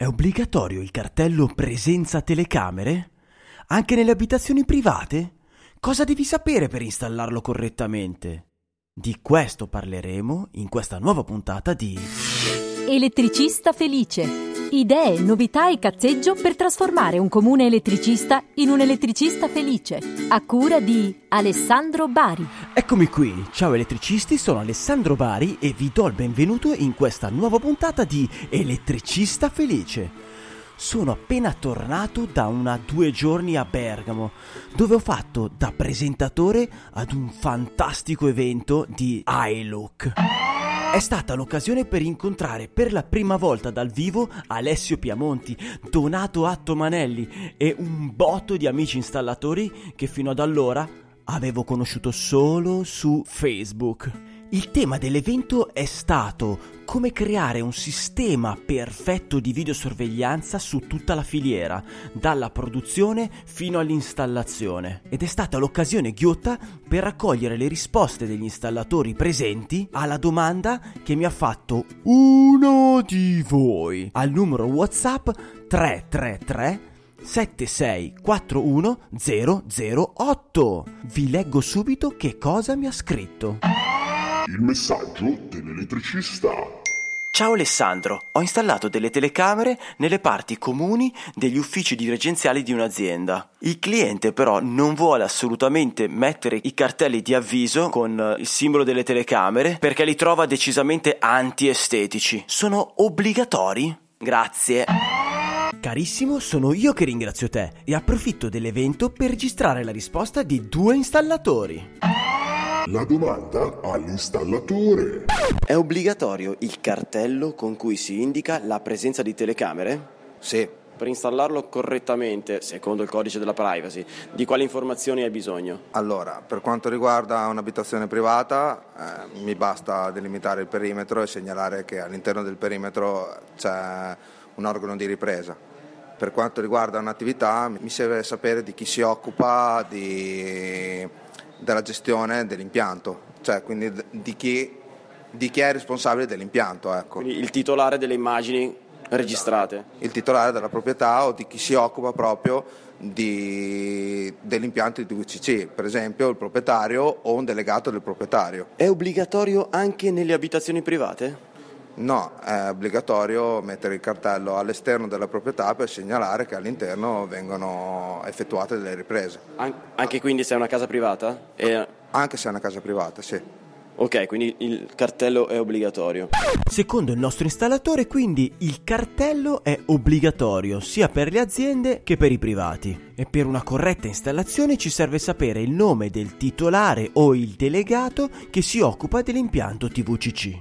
È obbligatorio il cartello presenza telecamere? Anche nelle abitazioni private? Cosa devi sapere per installarlo correttamente? Di questo parleremo in questa nuova puntata di Elettricista felice. Idee, novità e cazzeggio per trasformare un comune elettricista in un elettricista felice. A cura di Alessandro Bari. Eccomi qui, ciao elettricisti, sono Alessandro Bari e vi do il benvenuto in questa nuova puntata di Elettricista Felice. Sono appena tornato da una due giorni a Bergamo, dove ho fatto da presentatore ad un fantastico evento di iLook. È stata l'occasione per incontrare per la prima volta dal vivo Alessio Piamonti, Donato Attomanelli e un botto di amici installatori che fino ad allora avevo conosciuto solo su Facebook. Il tema dell'evento è stato come creare un sistema perfetto di videosorveglianza su tutta la filiera, dalla produzione fino all'installazione. Ed è stata l'occasione ghiotta per raccogliere le risposte degli installatori presenti alla domanda che mi ha fatto uno di voi al numero WhatsApp 333 7641008. Vi leggo subito che cosa mi ha scritto. Il messaggio dell'elettricista. Ciao Alessandro, ho installato delle telecamere nelle parti comuni degli uffici dirigenziali di un'azienda. Il cliente però non vuole assolutamente mettere i cartelli di avviso con il simbolo delle telecamere perché li trova decisamente antiestetici. Sono obbligatori? Grazie. Carissimo, sono io che ringrazio te e approfitto dell'evento per registrare la risposta di due installatori. La domanda all'installatore. È obbligatorio il cartello con cui si indica la presenza di telecamere? Sì, Per installarlo correttamente, secondo il codice della privacy, di quali informazioni hai bisogno? allora, per quanto riguarda un'abitazione privata, eh, mi basta delimitare il perimetro e segnalare che all'interno del perimetro c'è un organo di ripresa. Per quanto riguarda un'attività, mi serve sapere di chi si occupa di- della gestione dell'impianto, cioè quindi di chi, di chi è responsabile dell'impianto. Ecco. Quindi il titolare delle immagini registrate. il titolare della proprietà o di chi si occupa proprio di- dell'impianto di VCC, per esempio il proprietario o un delegato del proprietario. È obbligatorio anche nelle abitazioni private? No, è obbligatorio mettere il cartello all'esterno della proprietà per segnalare che all'interno vengono effettuate delle riprese, An- anche quindi se è una casa privata? E- anche se è una casa privata, sì. Ok, quindi il cartello è obbligatorio. Secondo il nostro installatore, quindi, il cartello è obbligatorio sia per le aziende che per i privati. E per una corretta installazione ci serve sapere il nome del titolare o il delegato che si occupa dell'impianto TVCC.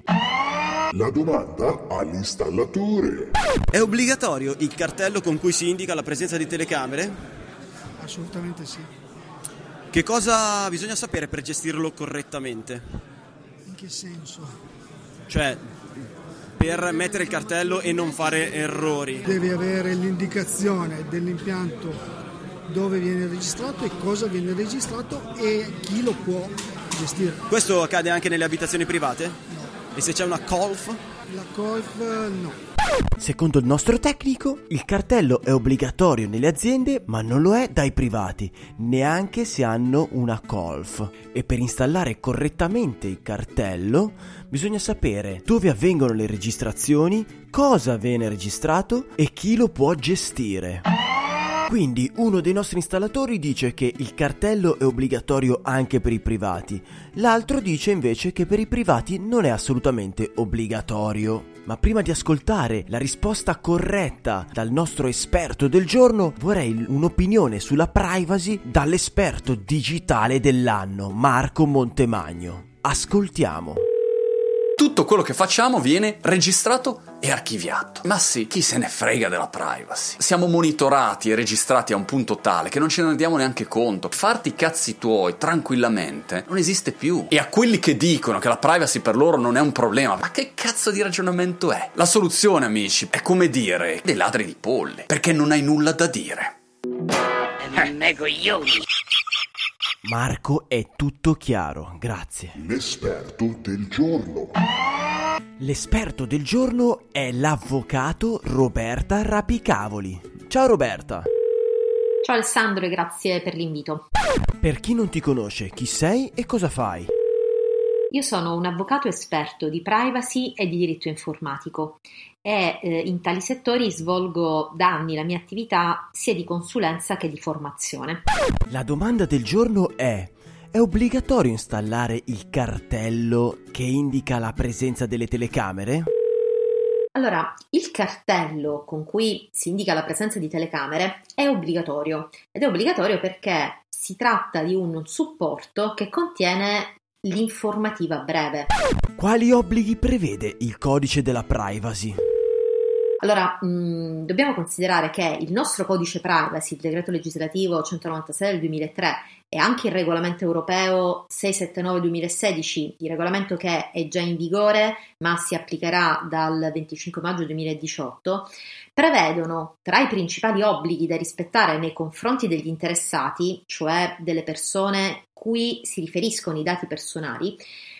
La domanda all'installatore. È obbligatorio il cartello con cui si indica la presenza di telecamere? Assolutamente sì. Che cosa bisogna sapere per gestirlo correttamente? In che senso? Cioè, per mettere il cartello e non fare errori. Devi avere l'indicazione dell'impianto dove viene registrato e cosa viene registrato e chi lo può gestire. Questo accade anche nelle abitazioni private? E se c'è una colf? La colf no. Secondo il nostro tecnico, il cartello è obbligatorio nelle aziende, ma non lo è dai privati, neanche se hanno una colf. E per installare correttamente il cartello, bisogna sapere dove avvengono le registrazioni, cosa viene registrato e chi lo può gestire. Quindi uno dei nostri installatori dice che il cartello è obbligatorio anche per i privati, l'altro dice invece che per i privati non è assolutamente obbligatorio. Ma prima di ascoltare la risposta corretta dal nostro esperto del giorno, vorrei un'opinione sulla privacy dall'esperto digitale dell'anno, Marco Montemagno. Ascoltiamo. Tutto quello che facciamo viene registrato e archiviato. Ma sì, chi se ne frega della privacy? Siamo monitorati e registrati a un punto tale che non ce ne rendiamo neanche conto. Farti i cazzi tuoi tranquillamente non esiste più. E a quelli che dicono che la privacy per loro non è un problema, ma che cazzo di ragionamento è? La soluzione, amici, è come dire dei ladri di polli, perché non hai nulla da dire. Marco è tutto chiaro, grazie. L'esperto del giorno. L'esperto del giorno è l'avvocato Roberta Rapicavoli. Ciao Roberta. Ciao Alessandro e grazie per l'invito. Per chi non ti conosce, chi sei e cosa fai? Io sono un avvocato esperto di privacy e di diritto informatico e eh, in tali settori svolgo da anni la mia attività sia di consulenza che di formazione. La domanda del giorno è: è obbligatorio installare il cartello che indica la presenza delle telecamere? Allora, il cartello con cui si indica la presenza di telecamere è obbligatorio ed è obbligatorio perché si tratta di un supporto che contiene l'informativa breve. Quali obblighi prevede il codice della privacy? Allora, mh, dobbiamo considerare che il nostro codice privacy, il decreto legislativo 196 del 2003 e anche il regolamento europeo 679-2016, il regolamento che è già in vigore ma si applicherà dal 25 maggio 2018, prevedono tra i principali obblighi da rispettare nei confronti degli interessati, cioè delle persone cui si riferiscono i dati personali,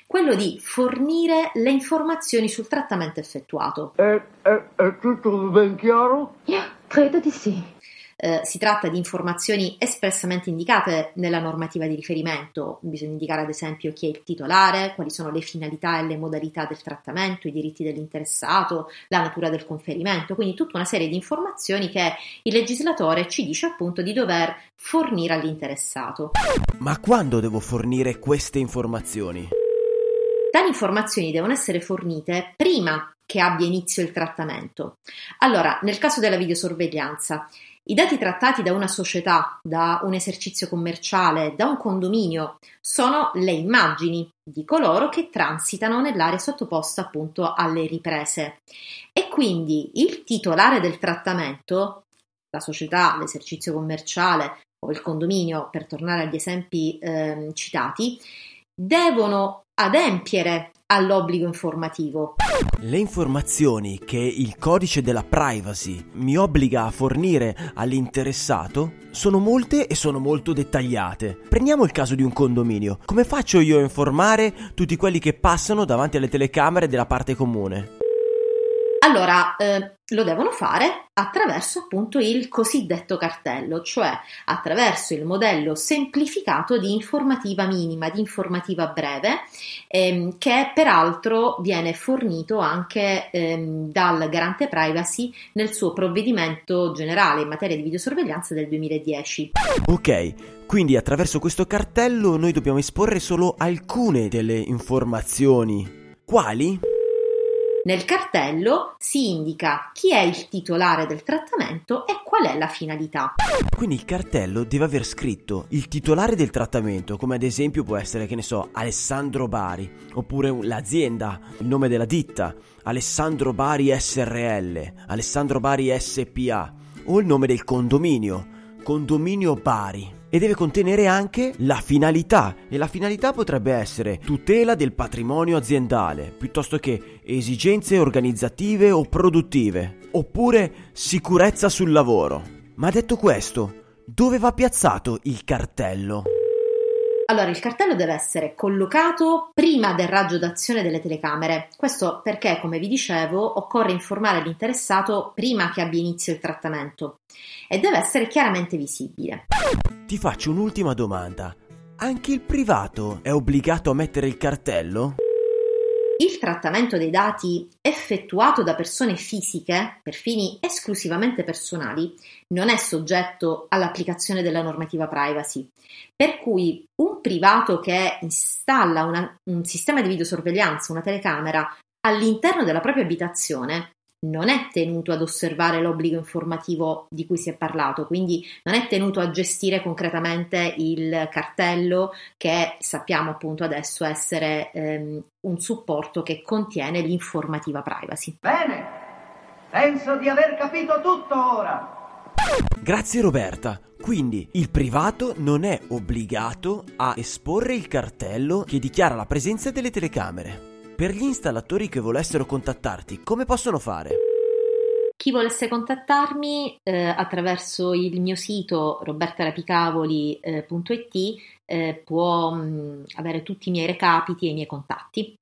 quello di fornire le informazioni sul trattamento effettuato. È, è, è tutto ben chiaro? Credo di sì. Eh, si tratta di informazioni espressamente indicate nella normativa di riferimento, bisogna indicare ad esempio chi è il titolare, quali sono le finalità e le modalità del trattamento, i diritti dell'interessato, la natura del conferimento, quindi tutta una serie di informazioni che il legislatore ci dice appunto di dover fornire all'interessato. Ma quando devo fornire queste informazioni? Tali informazioni devono essere fornite prima che abbia inizio il trattamento. Allora, nel caso della videosorveglianza, i dati trattati da una società, da un esercizio commerciale, da un condominio, sono le immagini di coloro che transitano nell'area sottoposta appunto alle riprese. E quindi il titolare del trattamento, la società, l'esercizio commerciale o il condominio, per tornare agli esempi eh, citati, devono adempiere all'obbligo informativo. Le informazioni che il codice della privacy mi obbliga a fornire all'interessato sono molte e sono molto dettagliate. Prendiamo il caso di un condominio. Come faccio io a informare tutti quelli che passano davanti alle telecamere della parte comune? Allora, eh, lo devono fare attraverso appunto il cosiddetto cartello, cioè attraverso il modello semplificato di informativa minima, di informativa breve, ehm, che peraltro viene fornito anche ehm, dal garante privacy nel suo provvedimento generale in materia di videosorveglianza del 2010. Ok, quindi attraverso questo cartello noi dobbiamo esporre solo alcune delle informazioni. Quali? Nel cartello si indica chi è il titolare del trattamento e qual è la finalità. Quindi il cartello deve aver scritto il titolare del trattamento, come ad esempio può essere, che ne so, Alessandro Bari, oppure l'azienda, il nome della ditta, Alessandro Bari SRL, Alessandro Bari SPA, o il nome del condominio, Condominio Bari e deve contenere anche la finalità e la finalità potrebbe essere tutela del patrimonio aziendale piuttosto che esigenze organizzative o produttive oppure sicurezza sul lavoro. Ma detto questo, dove va piazzato il cartello? Allora, il cartello deve essere collocato prima del raggio d'azione delle telecamere. Questo perché, come vi dicevo, occorre informare l'interessato prima che abbia inizio il trattamento e deve essere chiaramente visibile. Ti faccio un'ultima domanda. Anche il privato è obbligato a mettere il cartello? Il trattamento dei dati effettuato da persone fisiche per fini esclusivamente personali non è soggetto all'applicazione della normativa privacy, per cui un privato che installa una, un sistema di videosorveglianza, una telecamera, all'interno della propria abitazione non è tenuto ad osservare l'obbligo informativo di cui si è parlato, quindi non è tenuto a gestire concretamente il cartello che sappiamo appunto adesso essere ehm, un supporto che contiene l'informativa privacy. Bene, penso di aver capito tutto ora. Grazie Roberta. Quindi il privato non è obbligato a esporre il cartello che dichiara la presenza delle telecamere. Per gli installatori che volessero contattarti, come possono fare? Chi volesse contattarmi eh, attraverso il mio sito robertarapicavoli.it eh, può mh, avere tutti i miei recapiti e i miei contatti.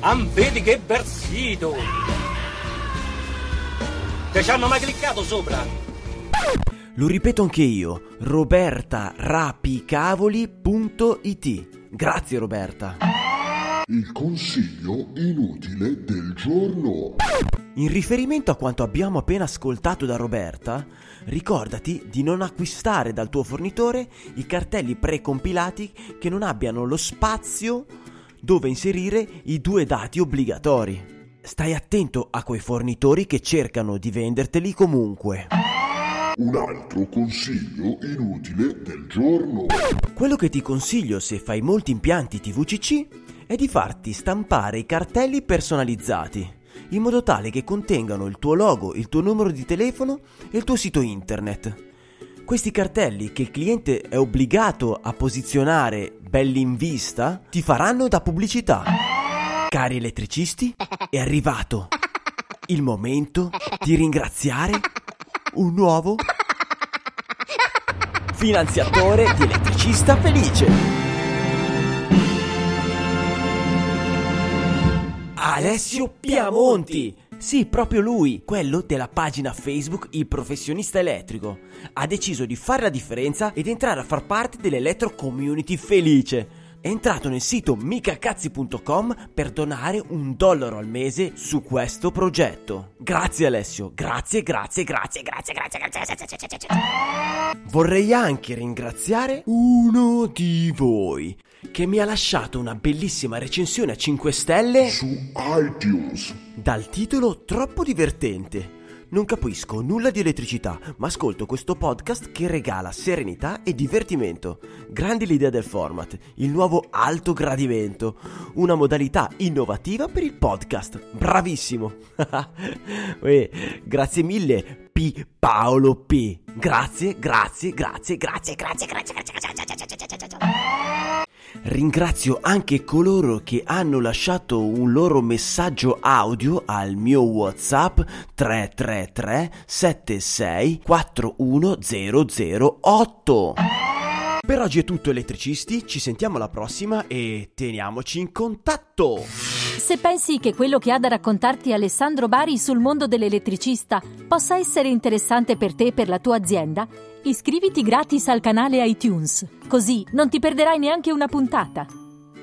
Am vedi che versito! Che ci hanno mai cliccato sopra? Lo ripeto anche io, robertarapicavoli.it. Grazie Roberta. Il consiglio inutile del giorno. In riferimento a quanto abbiamo appena ascoltato da Roberta, ricordati di non acquistare dal tuo fornitore i cartelli precompilati che non abbiano lo spazio dove inserire i due dati obbligatori. Stai attento a quei fornitori che cercano di venderteli comunque. Un altro consiglio inutile del giorno. Quello che ti consiglio se fai molti impianti TVCC è di farti stampare i cartelli personalizzati, in modo tale che contengano il tuo logo, il tuo numero di telefono e il tuo sito internet. Questi cartelli che il cliente è obbligato a posizionare belli in vista ti faranno da pubblicità. Cari elettricisti, è arrivato il momento di ringraziare un nuovo finanziatore di Elettricista Felice. Alessio Piamonti. Sì, proprio lui, quello della pagina Facebook Il Professionista Elettrico. Ha deciso di fare la differenza ed entrare a far parte dell'Elettro Community Felice. È entrato nel sito micacazzi.com per donare un dollaro al mese su questo progetto. Grazie Alessio, grazie, grazie, grazie, grazie, grazie, grazie. grazie, grazie. Vorrei anche ringraziare uno di voi che mi ha lasciato una bellissima recensione a 5 stelle su iTunes dal titolo troppo divertente. Non capisco nulla di elettricità, ma ascolto questo podcast che regala serenità e divertimento. Grande l'idea del format, il nuovo alto gradimento, una modalità innovativa per il podcast. Bravissimo! Uè, grazie mille, P. Paolo P. Grazie, grazie, grazie, grazie, grazie, grazie, grazie, grazie, grazie, grazie, grazie, grazie. Ringrazio anche coloro che hanno lasciato un loro messaggio audio al mio WhatsApp 333 76 41008. Per oggi è tutto elettricisti, ci sentiamo alla prossima e teniamoci in contatto. Se pensi che quello che ha da raccontarti Alessandro Bari sul mondo dell'elettricista possa essere interessante per te e per la tua azienda, iscriviti gratis al canale iTunes, così non ti perderai neanche una puntata.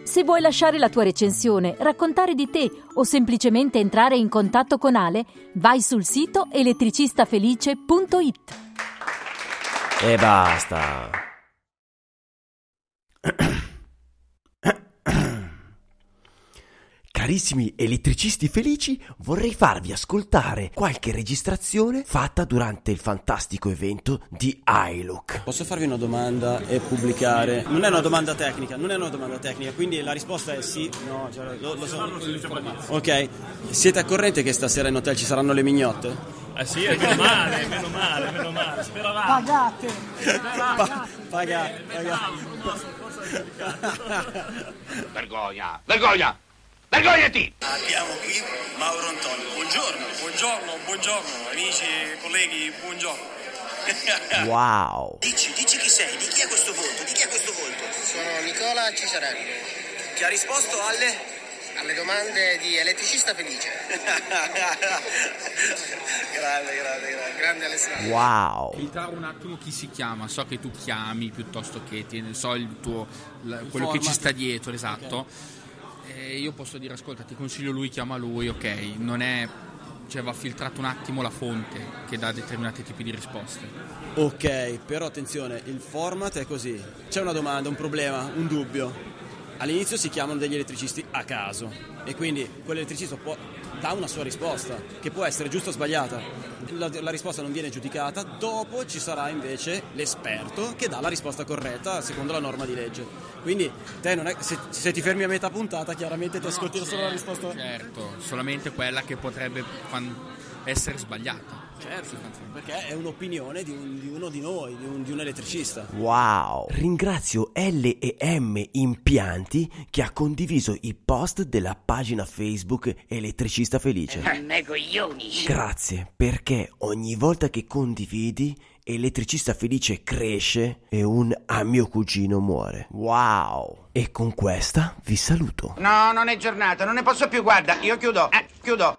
Se vuoi lasciare la tua recensione, raccontare di te o semplicemente entrare in contatto con Ale, vai sul sito elettricistafelice.it. E basta. Carissimi elettricisti felici, vorrei farvi ascoltare qualche registrazione fatta durante il fantastico evento di iLook. Posso farvi una domanda e pubblicare? Non è una domanda tecnica, non è una domanda tecnica, quindi la risposta è sì, no, cioè, lo, lo so. Ok, siete a corrente che stasera in hotel ci saranno le mignotte? Eh sì, eh, meno male, meno male, meno male, speravamo. Pagate! Pa- paga, paga. Vergogna, vergogna! Vergognati! Abbiamo qui Mauro Antonio. Buongiorno. Buongiorno, buongiorno, amici, colleghi, buongiorno. Wow. Dici, dici chi sei, di chi è questo volto, di chi è questo volto? Sono Nicola Cisarelli. Che ha risposto alle... Alle domande di elettricista felice. grande, grande, grande. Grande Alessandro. Wow. Filtrare un attimo chi si chiama, so che tu chiami piuttosto che so il tuo, la- quello che format. ci sta dietro, esatto. E io posso dire, ascolta, ti consiglio lui, chiama lui, ok, non è... Cioè va filtrato un attimo la fonte che dà determinati tipi di risposte. Ok, però attenzione, il format è così. C'è una domanda, un problema, un dubbio. All'inizio si chiamano degli elettricisti a caso e quindi quell'elettricista può, dà una sua risposta, che può essere giusta o sbagliata. La, la risposta non viene giudicata, dopo ci sarà invece l'esperto che dà la risposta corretta secondo la norma di legge. Quindi te non è, se, se ti fermi a metà puntata chiaramente ti ascolti solo la risposta... Certo, solamente quella che potrebbe essere sbagliata. Certo, perché è un'opinione di, un- di uno di noi, di un, di un elettricista. Wow! Ringrazio L&M Impianti che ha condiviso i post della pagina Facebook Elettricista Felice. Me coglioni! Grazie, perché ogni volta che condividi elettricista felice cresce e un a mio cugino muore. Wow! E con questa vi saluto. No, non è giornata, non ne posso più, guarda, io chiudo, eh, chiudo.